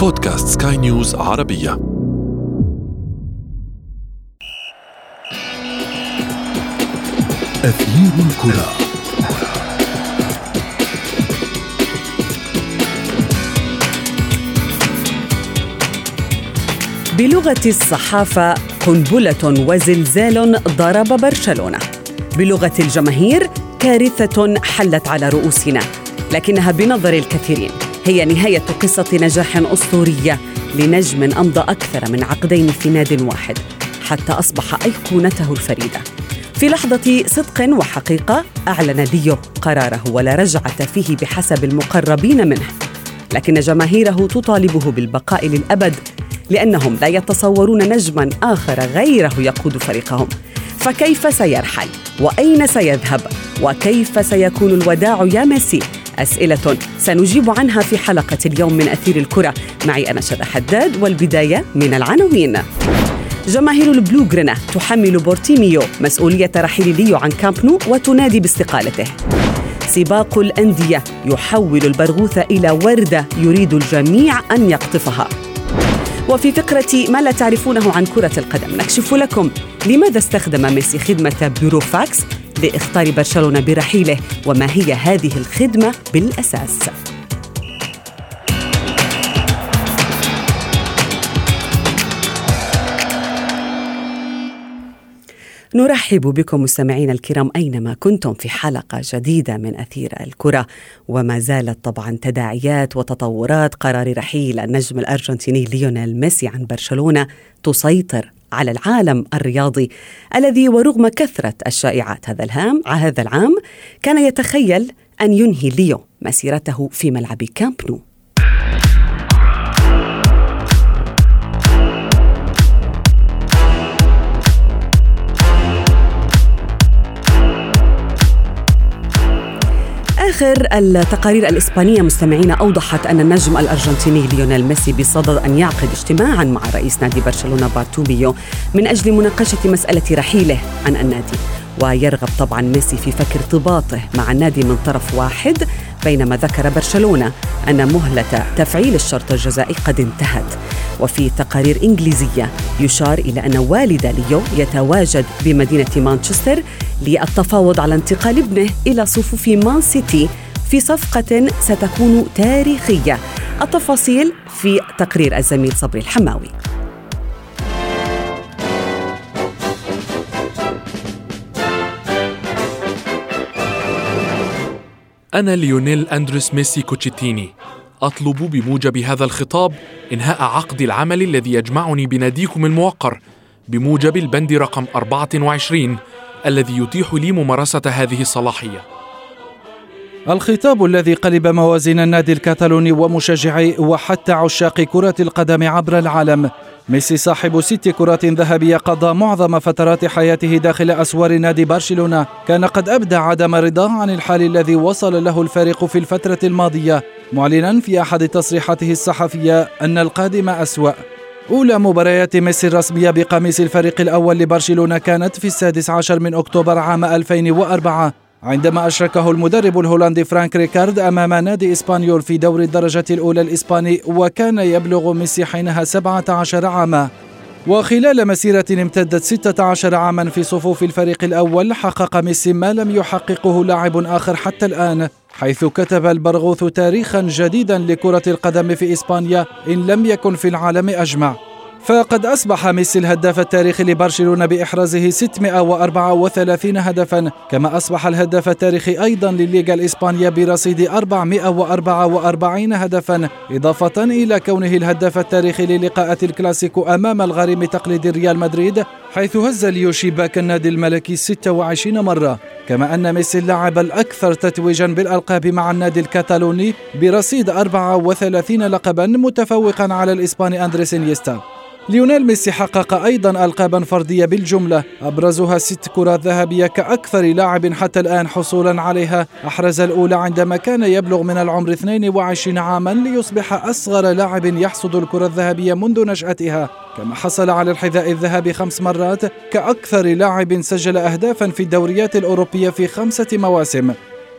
بودكاست سكاي نيوز عربية. أثير الكرة. بلغة الصحافة قنبلة وزلزال ضرب برشلونة. بلغة الجماهير كارثة حلت على رؤوسنا لكنها بنظر الكثيرين. هي نهاية قصة نجاح أسطورية لنجم أمضى أكثر من عقدين في ناد واحد حتى أصبح أيقونته الفريدة. في لحظة صدق وحقيقة أعلن ديو قراره ولا رجعة فيه بحسب المقربين منه. لكن جماهيره تطالبه بالبقاء للأبد لأنهم لا يتصورون نجما آخر غيره يقود فريقهم. فكيف سيرحل؟ وأين سيذهب؟ وكيف سيكون الوداع يا ميسي؟ أسئلة سنجيب عنها في حلقة اليوم من أثير الكرة. معي أنا شذى حداد والبداية من العناوين. جماهير البلوغرانا تحمل بارتوميو مسؤولية رحيل ليو عن كامب نو وتنادي باستقالته. سباق الأندية يحول البرغوث إلى وردة يريد الجميع أن يقطفها. وفي فقرة ما لا تعرفونه عن كرة القدم نكشف لكم لماذا استخدم ميسي خدمة بوروفاكس لإخطار برشلونة برحيله وما هي هذه الخدمة بالأساس؟ نرحب بكم مستمعينا الكرام أينما كنتم في حلقة جديدة من أثير الكرة. وما زالت طبعا تداعيات وتطورات قرار رحيل النجم الأرجنتيني ليونيل ميسي عن برشلونة تسيطر على العالم الرياضي الذي ورغم كثرة الشائعات هذا الهام هذا العام كان يتخيل أن ينهي ليو مسيرته في ملعب كامب نو. آخر التقارير الإسبانية. مستمعين أوضحت أن النجم الأرجنتيني ليونيل ميسي بصدد أن يعقد اجتماعا مع رئيس نادي برشلونة بارتوميو من أجل مناقشة مسألة رحيله عن النادي. ويرغب طبعا ميسي في فك ارتباطه مع النادي من طرف واحد. بينما ذكر برشلونة أن مهلة تفعيل الشرط الجزائي قد انتهت. وفي تقارير إنجليزية يشار إلى أن والد ليو يتواجد بمدينة مانشستر للتفاوض على انتقال ابنه إلى صفوف مان سيتي في صفقة ستكون تاريخية. التفاصيل في تقرير الزميل صبري الحماوي. أنا ليونيل أندريس ميسي كوتشيتيني. أطلب بموجب هذا الخطاب إنهاء عقد العمل الذي يجمعني بناديكم الموقر بموجب البند رقم 24 الذي يتيح لي ممارسة هذه الصلاحية. الخطاب الذي قلب موازين النادي الكتالوني ومشجعي وحتى عشاق كرة القدم عبر العالم ميسي صاحب ست كرات ذهبية قضى معظم فترات حياته داخل أسوار نادي برشلونة. كان قد أبدى عدم رضاه عن الحال الذي وصل له الفريق في الفترة الماضية. معلنا في أحد تصريحاته الصحفية أن القادم أسوأ. أولى مباريات ميسي الرسمية بقميص الفريق الأول لبرشلونة كانت في السادس عشر من أكتوبر عام 2004 عندما أشركه المدرب الهولندي فرانك ريكارد أمام نادي إسبانيول في دور الدرجة الأولى الإسباني وكان يبلغ ميسي حينها 17 عاما. وخلال مسيرة امتدت 16 عاما في صفوف الفريق الأول حقق ميسي ما لم يحققه لاعب آخر حتى الآن حيث كتب البرغوث تاريخا جديدا لكرة القدم في إسبانيا إن لم يكن في العالم أجمع. فقد أصبح ميسي الهداف التاريخي لبرشلونة بإحرازه 634 هدفا كما أصبح الهداف التاريخي أيضا للليغا الإسبانية برصيد 444 هدفا إضافة إلى كونه الهداف التاريخي للقاءات الكلاسيكو أمام الغريم تقليدي ريال مدريد حيث هز ليو شباك النادي الملكي 26 مرة. كما أن ميسي اللاعب الأكثر تتويجا بالألقاب مع النادي الكتالوني برصيد 34 لقبا متفوقا على الإسباني أندريس إنيستا. ليونيل ميسي حقق أيضا ألقابا فردية بالجملة. أبرزها ست كرات ذهبية كأكثر لاعب حتى الآن حصولا عليها. أحرز الأولى عندما كان يبلغ من العمر 22 عاما ليصبح أصغر لاعب يحصد الكرة الذهبية منذ نشأتها. كما حصل على الحذاء الذهبي خمس مرات كأكثر لاعب سجل أهدافا في الدوريات الأوروبية في خمسة مواسم.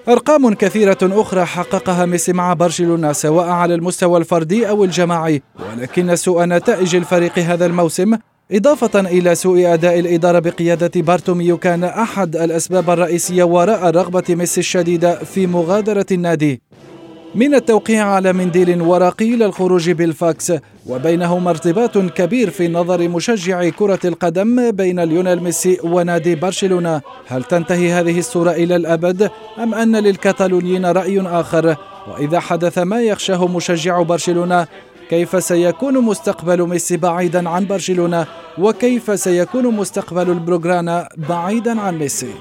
أرقام كثيرة أخرى حققها ميسي مع برشلونة سواء على المستوى الفردي أو الجماعي. ولكن سوء نتائج الفريق هذا الموسم إضافة إلى سوء أداء الإدارة بقيادة بارتوميو كان أحد الأسباب الرئيسية وراء رغبة ميسي الشديدة في مغادرة النادي. من التوقيع على منديل ورقي للخروج بالفاكس وبينهما ارتباط كبير في نظر مشجعي كرة القدم بين ليونيل ميسي ونادي برشلونة. هل تنتهي هذه الصورة إلى الأبد أم أن للكتالونيين رأي آخر؟ وإذا حدث ما يخشاه مشجع برشلونة كيف سيكون مستقبل ميسي بعيدا عن برشلونة؟ وكيف سيكون مستقبل البروغرانا بعيدا عن ميسي؟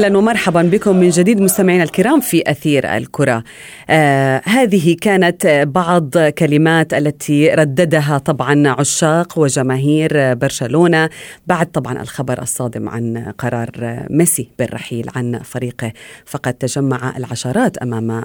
أهلا ومرحبا بكم من جديد مستمعينا الكرام في أثير الكرة. آه هذه كانت بعض كلمات التي رددها طبعا عشاق وجماهير برشلونة بعد طبعا الخبر الصادم عن قرار ميسي بالرحيل عن فريقه فقد تجمع العشرات أمام آه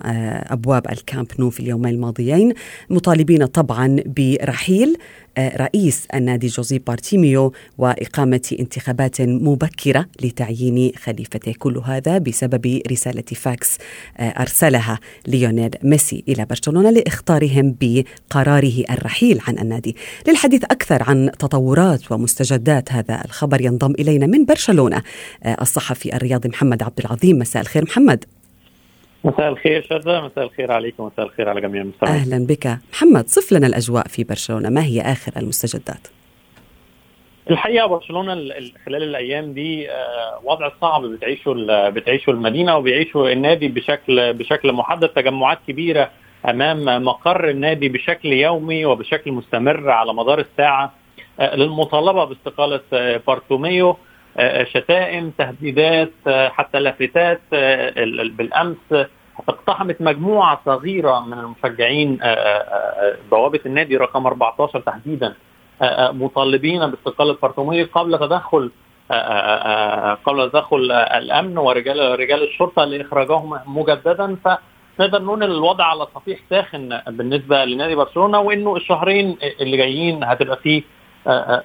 أبواب الكامب نو في اليومين الماضيين مطالبين طبعا برحيل رئيس النادي جوزيب بارتوميو وإقامة انتخابات مبكرة لتعيين خليفته. كل هذا بسبب رسالة فاكس أرسلها ليونيل ميسي إلى برشلونة لإخطارهم بقراره الرحيل عن النادي. للحديث أكثر عن تطورات ومستجدات هذا الخبر ينضم إلينا من برشلونة الصحفي الرياضي محمد عبد العظيم. مساء الخير محمد. مساء الخير شذا مساء الخير عليكم مساء الخير على جميع المستمعين. أهلا بك. محمد صف لنا الأجواء في برشلونة. ما هي آخر المستجدات؟ الحقيقة برشلونة خلال الأيام دي وضع صعب. بتعيشه بتعيشه المدينة وبيعيشه النادي بشكل بشكل محدد. تجمعات كبيرة أمام مقر النادي بشكل يومي وبشكل مستمر على مدار الساعة للمطالبة باستقالة بارتوميو شتائم تهديدات حتى لافتات بالأمس اقتحمت مجموعة صغيرة من المشجعين بوابة النادي رقم 14 تحديدا مطالبين باستقاله بارتوميو قبل تدخل قبل تدخل الأمن ورجال رجال الشرطة لإخراجهم مجددا. فنقدر نقول الوضع على صفيح ساخن بالنسبة لنادي برشلونة وإنه الشهرين اللي جايين هتبقى فيه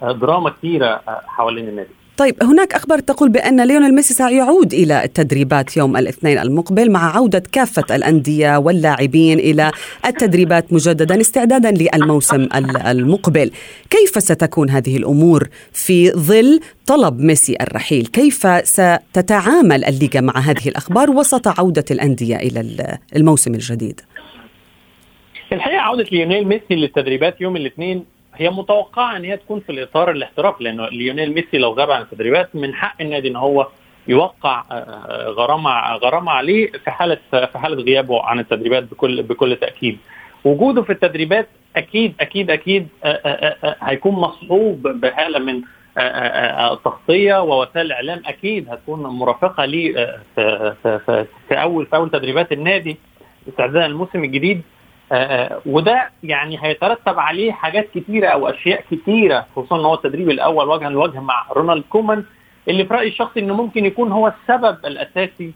دراما كتيرة حوالين النادي. طيب هناك أخبار تقول بأن ليونيل ميسي سيعود إلى التدريبات يوم الاثنين المقبل مع عودة كافة الأندية واللاعبين إلى التدريبات مجددا استعدادا للموسم المقبل. كيف ستكون هذه الأمور في ظل طلب ميسي الرحيل؟ كيف ستتعامل الليغا مع هذه الأخبار وسط عودة الأندية إلى الموسم الجديد؟ الحقيقة عودة ليونيل ميسي للتدريبات يوم الاثنين هي متوقعة إن هي تكون في الإطار الاحتراف لأنه ليونيل ميسي لو غاب عن التدريبات من حق النادي إن هو يوقع غرامة غرامة عليه في حالة في حالة غيابه عن التدريبات بكل بكل تأكيد. وجوده في التدريبات أكيد أكيد أكيد هيكون مصحوب بحاله من التغطية ووسائل الإعلام أكيد هتكون مرافقة ليه في, في, في أول في أول تدريبات النادي استعدادا للموسم الجديد آه وده يعني هيترتب عليه حاجات كتيرة أو أشياء كتيرة خصوصا إن هو التدريب الأول وجها لوجه مع رونالد كومان اللي في رأيي الشخصي إنه ممكن يكون هو السبب الأساسي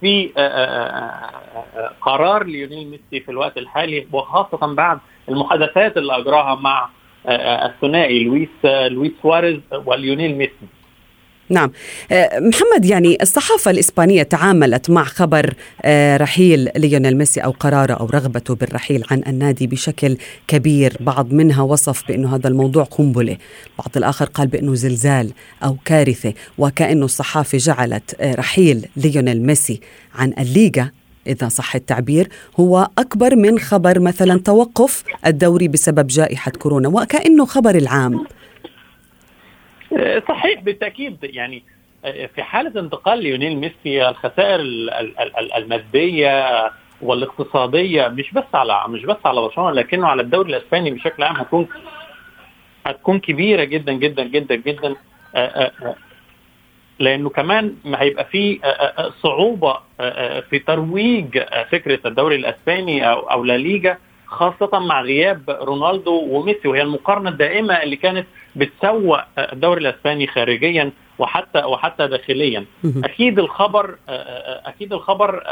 في آه آه قرار ليونيل ميسي في الوقت الحالي وخاصة بعد المحادثات اللي أجراها مع الثنائي لويس لويس سواريز وليونيل ميسي. نعم. محمد يعني الصحافة الإسبانية تعاملت مع خبر رحيل ليونيل ميسي أو قراره أو رغبته بالرحيل عن النادي بشكل كبير. بعض منها وصف بأنه هذا الموضوع قنبلة. بعض الآخر قال بأنه زلزال أو كارثة. وكأنه الصحافة جعلت رحيل ليونيل ميسي عن الليغا إذا صح التعبير هو أكبر من خبر مثلا توقف الدوري بسبب جائحة كورونا. وكأنه خبر العام. صحيح بالتأكيد. يعني في حالة انتقال ليونيل ميسي الخسائر المادية والاقتصادية مش بس على مش بس على برشلونة لكنه على الدوري الإسباني بشكل عام هتكون هتكون كبيرة جدا جدا جدا جدا. لأنه كمان هيبقى في صعوبة في ترويج فكرة الدوري الإسباني أو أو لا ليجا. خاصة مع غياب رونالدو وميسي وهي المقارنة الدائمة اللي كانت بتسوق الدوري الأسباني خارجيا وحتى وحتى داخليا. أكيد الخبر أكيد الخبر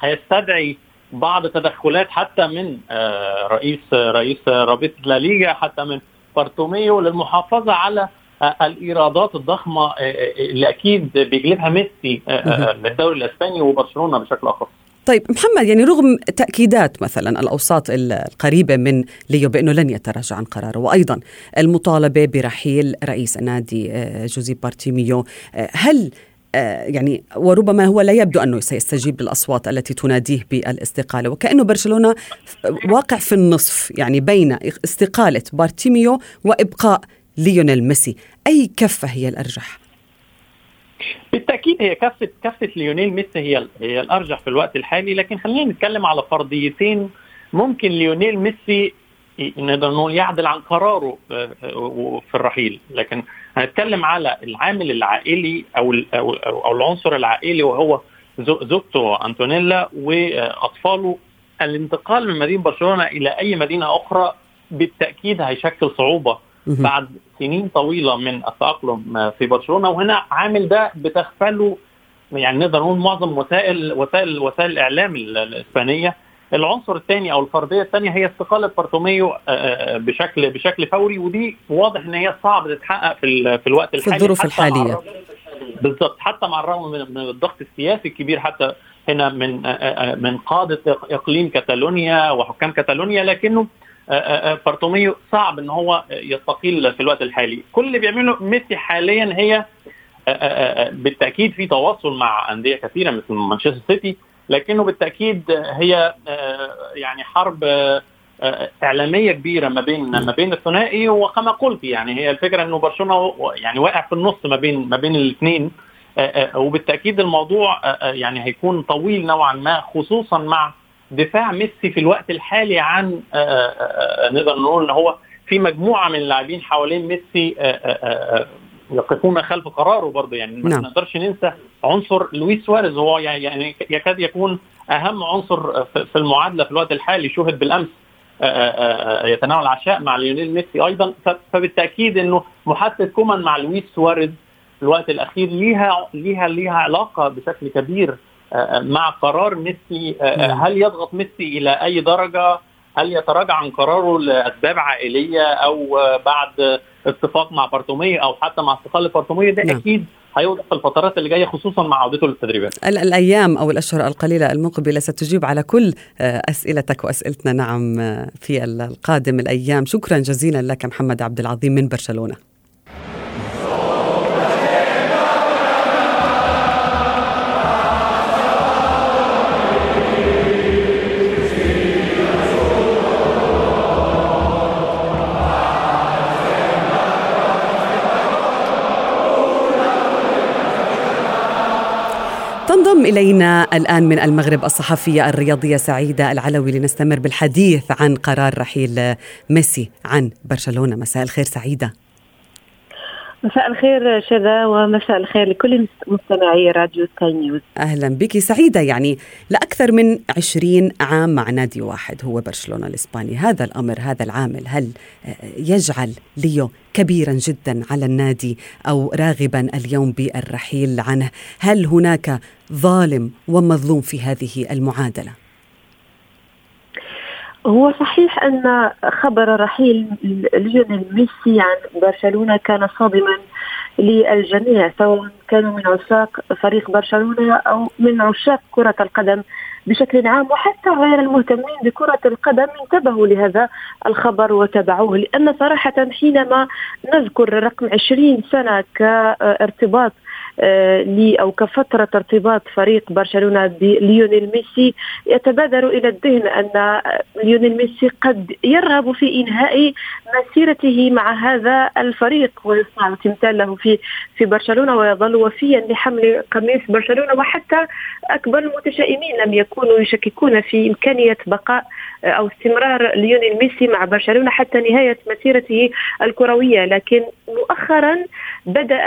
هيستدعي بعض تدخلات حتى من رئيس رئيس رابطة لا ليجا حتى من بارتوميو للمحافظة على الإيرادات الضخمة اللي أكيد بيجلبها ميسي للدوري الأسباني وبرشلونة بشكل اخص. طيب محمد يعني رغم تأكيدات مثلا الأوساط القريبة من ليو بأنه لن يتراجع عن قراره وأيضا المطالبة برحيل رئيس النادي جوزيب بارتوميو هل يعني وربما هو لا يبدو أنه سيستجيب للأصوات التي تناديه بالاستقالة وكأنه برشلونة واقع في النصف يعني بين استقالة بارتوميو وإبقاء ليونيل ميسي أي كفة هي الأرجح؟ بالتأكيد هي كفه كفة ليونيل ميسي هي هي الأرجح في الوقت الحالي لكن خلينا نتكلم على فرضيتين ممكن ليونيل ميسي نقدر نقول يعدل عن قراره في الرحيل. لكن هنتكلم على العامل العائلي أو أو, العنصر العائلي وهو زوجته أنتونيلا وأطفاله. الانتقال من مدينة برشلونة إلى أي مدينة أخرى بالتأكيد هيشكل صعوبة بعد سنين طويلة من التأقلم في برشلونة وهنا عامل ده بتغفله يعني نقدر نقول معظم وسائل وسائل وسائل الإعلام الإسبانية. العنصر الثاني أو الفرضيه الثانية هي استقالة بارتوميو بشكل بشكل فوري ودي واضح إن هي صعب تتحقق في في الوقت الحالي في الظروف الحالية. بالضبط. حتى مع الرغم من الضغط السياسي الكبير حتى هنا من من قادة إقليم كاتالونيا وحكام كاتالونيا لكنه بارتوميو صعب إن هو يستقيل في الوقت الحالي. كل اللي بيعمله ميسي حاليا هي بالتأكيد في تواصل مع أندية كثيرة مثل مانشستر سيتي لكنه بالتأكيد هي يعني حرب إعلامية كبيرة ما بين ما بين الثنائي وكما قلت يعني هي الفكرة إنه برشلونة يعني واقع في النص ما بين ما بين الاثنين. وبالتأكيد الموضوع يعني هيكون طويل نوعا ما خصوصا مع دفاع ميسي في الوقت الحالي عن نقدر نقول إن هو في مجموعة من اللاعبين حوالين ميسي يقفون خلف قراره برضه. يعني ما نعم. نقدرش ننسى عنصر لويس سواريز. هو يعني يكاد يكون أهم عنصر في المعادلة في الوقت الحالي شوهد بالأمس يتناول عشاء مع ليونيل ميسي أيضا. فبالتأكيد إنه محادثه كومان مع لويس سواريز في الوقت الأخير ليها ليها ليها علاقة بشكل كبير مع قرار ميسي هل يضغط ميسي إلى أي درجة هل يتراجع عن قراره لأسباب عائلية أو بعد اتفاق مع بارتوميو أو حتى مع استقاله بارتوميو ده نعم. أكيد هيوضح في الفترات اللي جاية خصوصا مع عودته للتدريبات. الأيام أو الأشهر القليلة المقبلة ستجيب على كل أسئلتك وأسئلتنا نعم في القادم الأيام، شكرا جزيلا لك محمد عبد العظيم من برشلونة. تنضم إلينا الآن من المغرب الصحفية الرياضية سعيدة العلوي لنستمر بالحديث عن قرار رحيل ميسي عن برشلونة. مساء الخير سعيدة. مساء الخير شذا ومساء الخير لكل مستمعي راديو سكاي نيوز. أهلا بك. سعيدة يعني لأكثر من عشرين عام مع نادي واحد هو برشلونة الإسباني. هذا الأمر هذا العامل هل يجعل ليو كبيرا جدا على النادي أو راغبا اليوم بالرحيل عنه؟ هل هناك ظالم ومظلوم في هذه المعادلة؟ هو صحيح أن خبر رحيل ليونيل ميسي عن برشلونة كان صادما للجميع سواء كانوا من عشاق فريق برشلونة أو من عشاق كرة القدم بشكل عام وحتى غير المهتمين بكرة القدم انتبهوا لهذا الخبر وتبعوه لأن صراحة حينما نذكر رقم 20 سنة كارتباط لي أو كفترة ارتباط فريق برشلونة بليونيل ميسي يتبادر إلى الذهن أن ليونيل ميسي قد يرغب في إنهاء مسيرته مع هذا الفريق ويصنع تمثال له في في برشلونة ويظل وفيا لحمل قميص برشلونة وحتى أكبر المتشائمين لم يكونوا يشككون في إمكانية بقاء أو استمرار ليونيل ميسي مع برشلونة حتى نهاية مسيرته الكروية. لكن مؤخرا بدأ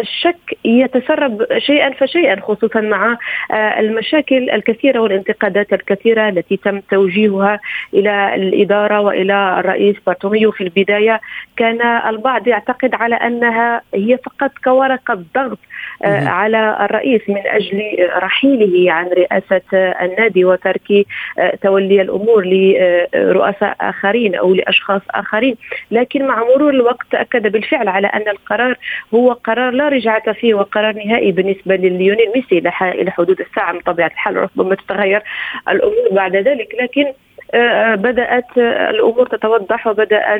الشك يتسرب شيئا فشيئا خصوصا مع المشاكل الكثيرة والانتقادات الكثيرة التي تم توجيهها إلى الإدارة وإلى الرئيس بارتوميو في البداية. كان البعض يعتقد على أنها هي فقط كورقة ضغط على الرئيس من أجل رحيله عن رئاسة النادي وترك تولي الأمور لرؤساء آخرين أو لأشخاص آخرين. لكن مع مرور الوقت تاكد بالفعل على أن القرار هو قرار لا رجعة فيه وقرار نهائي بالنسبة لليونيل ميسي. إلى حدود الساعة من طبيعة الحال ربما تتغير الأمور بعد ذلك لكن بدأت الأمور تتوضح وبدأ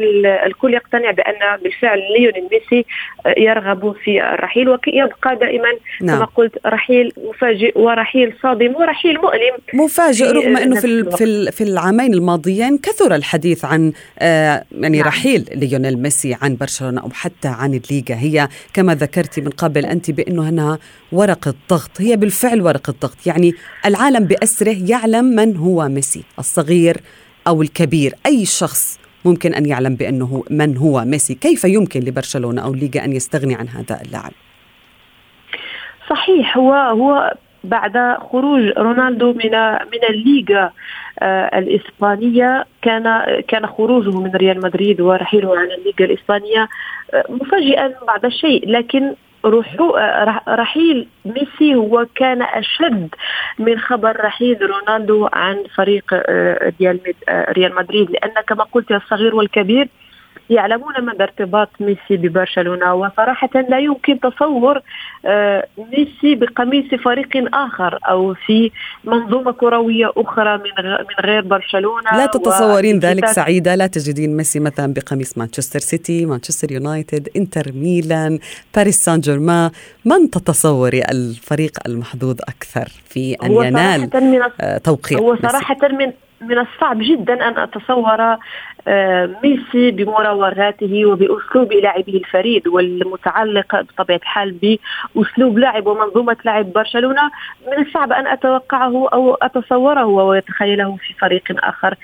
الكل يقتنع بأن بالفعل ليونيل ميسي آه، يرغب في الرحيل ويبقى دائما نعم. كما قلت رحيل مفاجئ ورحيل صادم ورحيل مؤلم مفاجئ رغم إنه في في في العامين الماضيين كثر الحديث عن آه يعني نعم. رحيل ليونيل ميسي عن برشلونة أو حتى عن الليغا هي كما ذكرتي من قبل أنت بأنه أنها ورقه ضغط هي بالفعل ورقه ضغط يعني العالم بأسره يعلم من هو ميسي الصغير أو الكبير. أي شخص ممكن أن يعلم بأنه من هو ميسي؟ كيف يمكن لبرشلونة أو الليغا أن يستغني عن هذا اللاعب؟ صحيح هو هو بعد خروج رونالدو من من الليغا آه الإسبانية كان كان خروجه من ريال مدريد ورحيله عن الليغا الإسبانية آه مفاجئا بعض الشيء لكن رحيل ميسي هو كان أشد من خبر رحيل رونالدو عن فريق آه، آه، ريال مدريد. لأن كما قلت الصغير والكبير يعلمون مدى ارتباط ميسي ببرشلونة وصراحة لا يمكن تصور آه، ميسي بقميص فريق آخر أو في منظومة كروية أخرى من من غير برشلونة. لا تتصورين ذلك سعيدة لا تجدين ميسي مثلا بقميص مانشستر سيتي مانشستر يونايتد إنتر ميلان باريس سان جيرمان من تتصوري الفريق المحظوظ أكثر في أن ينال آه، توقيع هو صراحة من من الصعب جدا أن أتصور آه، ميسي بمراوغاته وبأسلوب لعبه الفريد والمتعلق بطبيعة الحال بأسلوب لعب ومنظومة لعب برشلونة. من الصعب أن أتوقعه أو أتصوره ويتخيله في فريق آخر.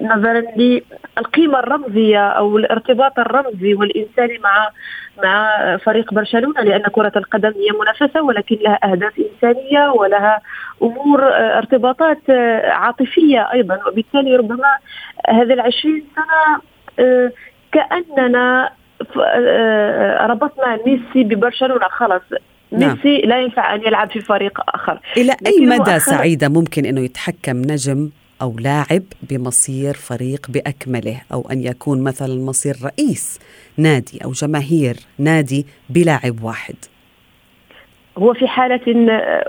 نظرا للقيمة الرمزية أو الارتباط الرمزي والانساني مع مع فريق برشلونة لأن كرة القدم هي منافسة ولكن لها أهداف إنسانية ولها أمور آه، ارتباطات آه، عاطفية أيضا. وبالتالي ربما هذه العشرين سنة آه، كأننا ربطنا ميسي ببرشلونة. خلاص نعم. ميسي لا ينفع أن يلعب في فريق آخر. إلى أي مدى سعيدة ممكن إنه يتحكم نجم أو لاعب بمصير فريق بأكمله؟ أو أن يكون مثلا مصير رئيس نادي أو جماهير نادي بلاعب واحد. هو في حالة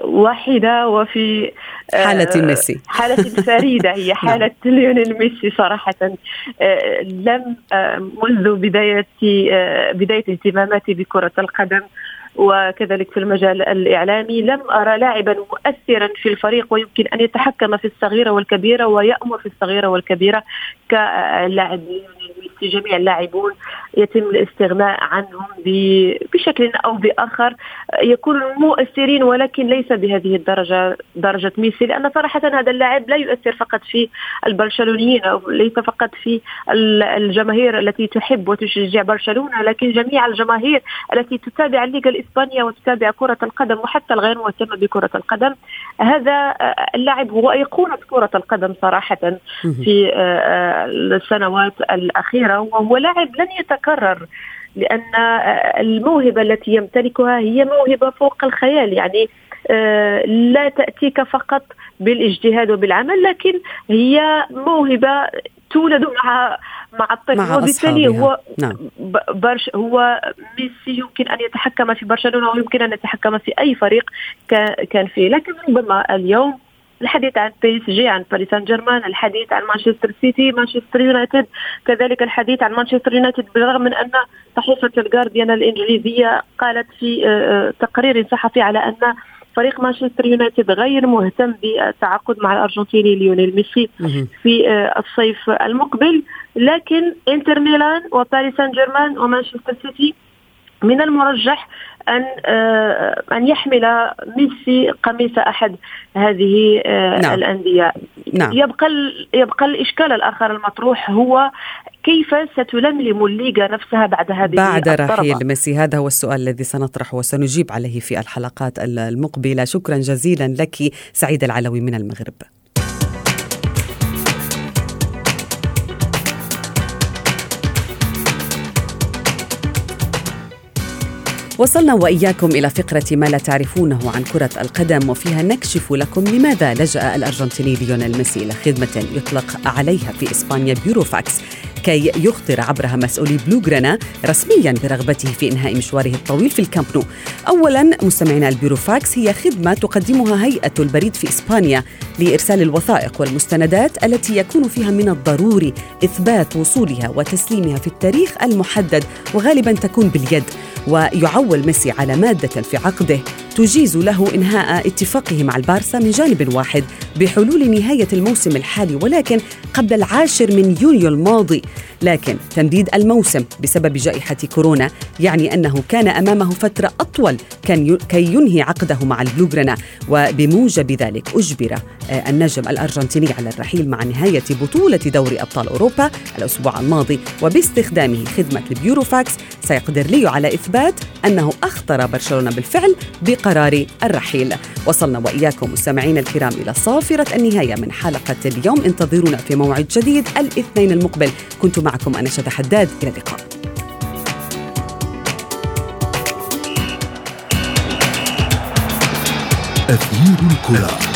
واحدة وفي آه، حالة ميسي. حالة فريدة. هي نعم. حالة ليونيل ميسي صراحة. آه، لم آه، منذ بداية بداية اهتماماتي بكرة القدم وكذلك في المجال الإعلامي لم أرى لاعبا مؤثرا في الفريق ويمكن أن يتحكم في الصغيرة والكبيرة ويأمر في الصغيرة والكبيرة كلاعب في جميع اللاعبون يتم الاستغناء عنهم بشكل أو بآخر. يكونوا مؤثرين ولكن ليس بهذه الدرجه درجة ميسي لأن صراحة هذا اللاعب لا يؤثر فقط في البرشلونيين أو ليس فقط في الجماهير التي تحب وتشجع برشلونة لكن جميع الجماهير التي تتابع الليغا الإسبانية وتتابع كرة القدم وحتى الغير مهتمة بكرة القدم. هذا اللاعب هو أيقونة كرة القدم صراحة في السنوات الأخيرة. وهو لاعب لن يتكرر لأن الموهبة التي يمتلكها هي موهبة فوق الخيال. يعني آه، لا تأتيك فقط بالاجتهاد وبالعمل لكن هي موهبة تولد مع مع الطفل. وبالتالي هو نعم. برش هو ميسي يمكن أن يتحكم في برشلونة ويمكن أن يتحكم في أي فريق كان فيه. لكن ربما اليوم الحديث عن PSG عن باريس سان جيرمان الحديث عن مانشستر سيتي مانشستر يونايتد كذلك الحديث عن مانشستر يونايتد بالرغم من أن صحيفة الجارديان الإنجليزية قالت في آه، آه، تقرير صحفي على أن فريق مانشستر يونايتد غير مهتم بالتعاقد مع الأرجنتيني ليونيل ميسي في آه، الصيف المقبل لكن إنتر ميلان وباريس سان جيرمان ومانشستر سيتي من المرجح أن آه، أن يحمل ميسي قميص أحد هذه آه، نعم. الأندية نعم. يبقى يبقى الإشكال الآخر المطروح هو كيف ستلملم الليغا نفسها بعد هذه بعد رحيل ميسي هذا هو السؤال الذي سنطرحه وسنجيب عليه في الحلقات المقبلة شكرا جزيلا لك سعيد العلوي من المغرب وصلنا وإياكم إلى فقرة ما لا تعرفونه عن كرة القدم وفيها نكشف لكم لماذا لجأ الأرجنتيني ليونيل ميسي إلى خدمة يطلق عليها في إسبانيا بيوروفاكس. كي يخطر عبرها مسؤولي بلوغرانا رسميا برغبته في إنهاء مشواره الطويل في الكامب نو. اولا مستمعينا البيوروفاكس هي خدمة تقدمها هيئة البريد في إسبانيا لإرسال الوثائق والمستندات التي يكون فيها من الضروري إثبات وصولها وتسليمها في التاريخ المحدد وغالبا تكون باليد ويعول ميسي على مادة في عقده تجيز له إنهاء اتفاقه مع البارسا من جانب واحد بحلول نهاية الموسم الحالي ولكن قبل العاشر من يونيو الماضي لكن تمديد الموسم بسبب جائحة كورونا يعني أنه كان أمامه فترة أطول كي ينهي عقده مع البلوغرانا وبموجب ذلك أجبر النجم الأرجنتيني على الرحيل مع نهاية بطولة دوري أبطال أوروبا الأسبوع الماضي. وباستخدامه خدمة البيوروفاكس سيقدر ليو على إثبات أنه أخطر برشلونة بالفعل بقرار الرحيل. وصلنا وإياكم مستمعينا الكرام إلى صافرة النهاية من حلقة اليوم. انتظرونا في موعد جديد الاثنين المقبل. كنت معكم أنا شذى حداد. إلى اللقاء. أثير الكرة.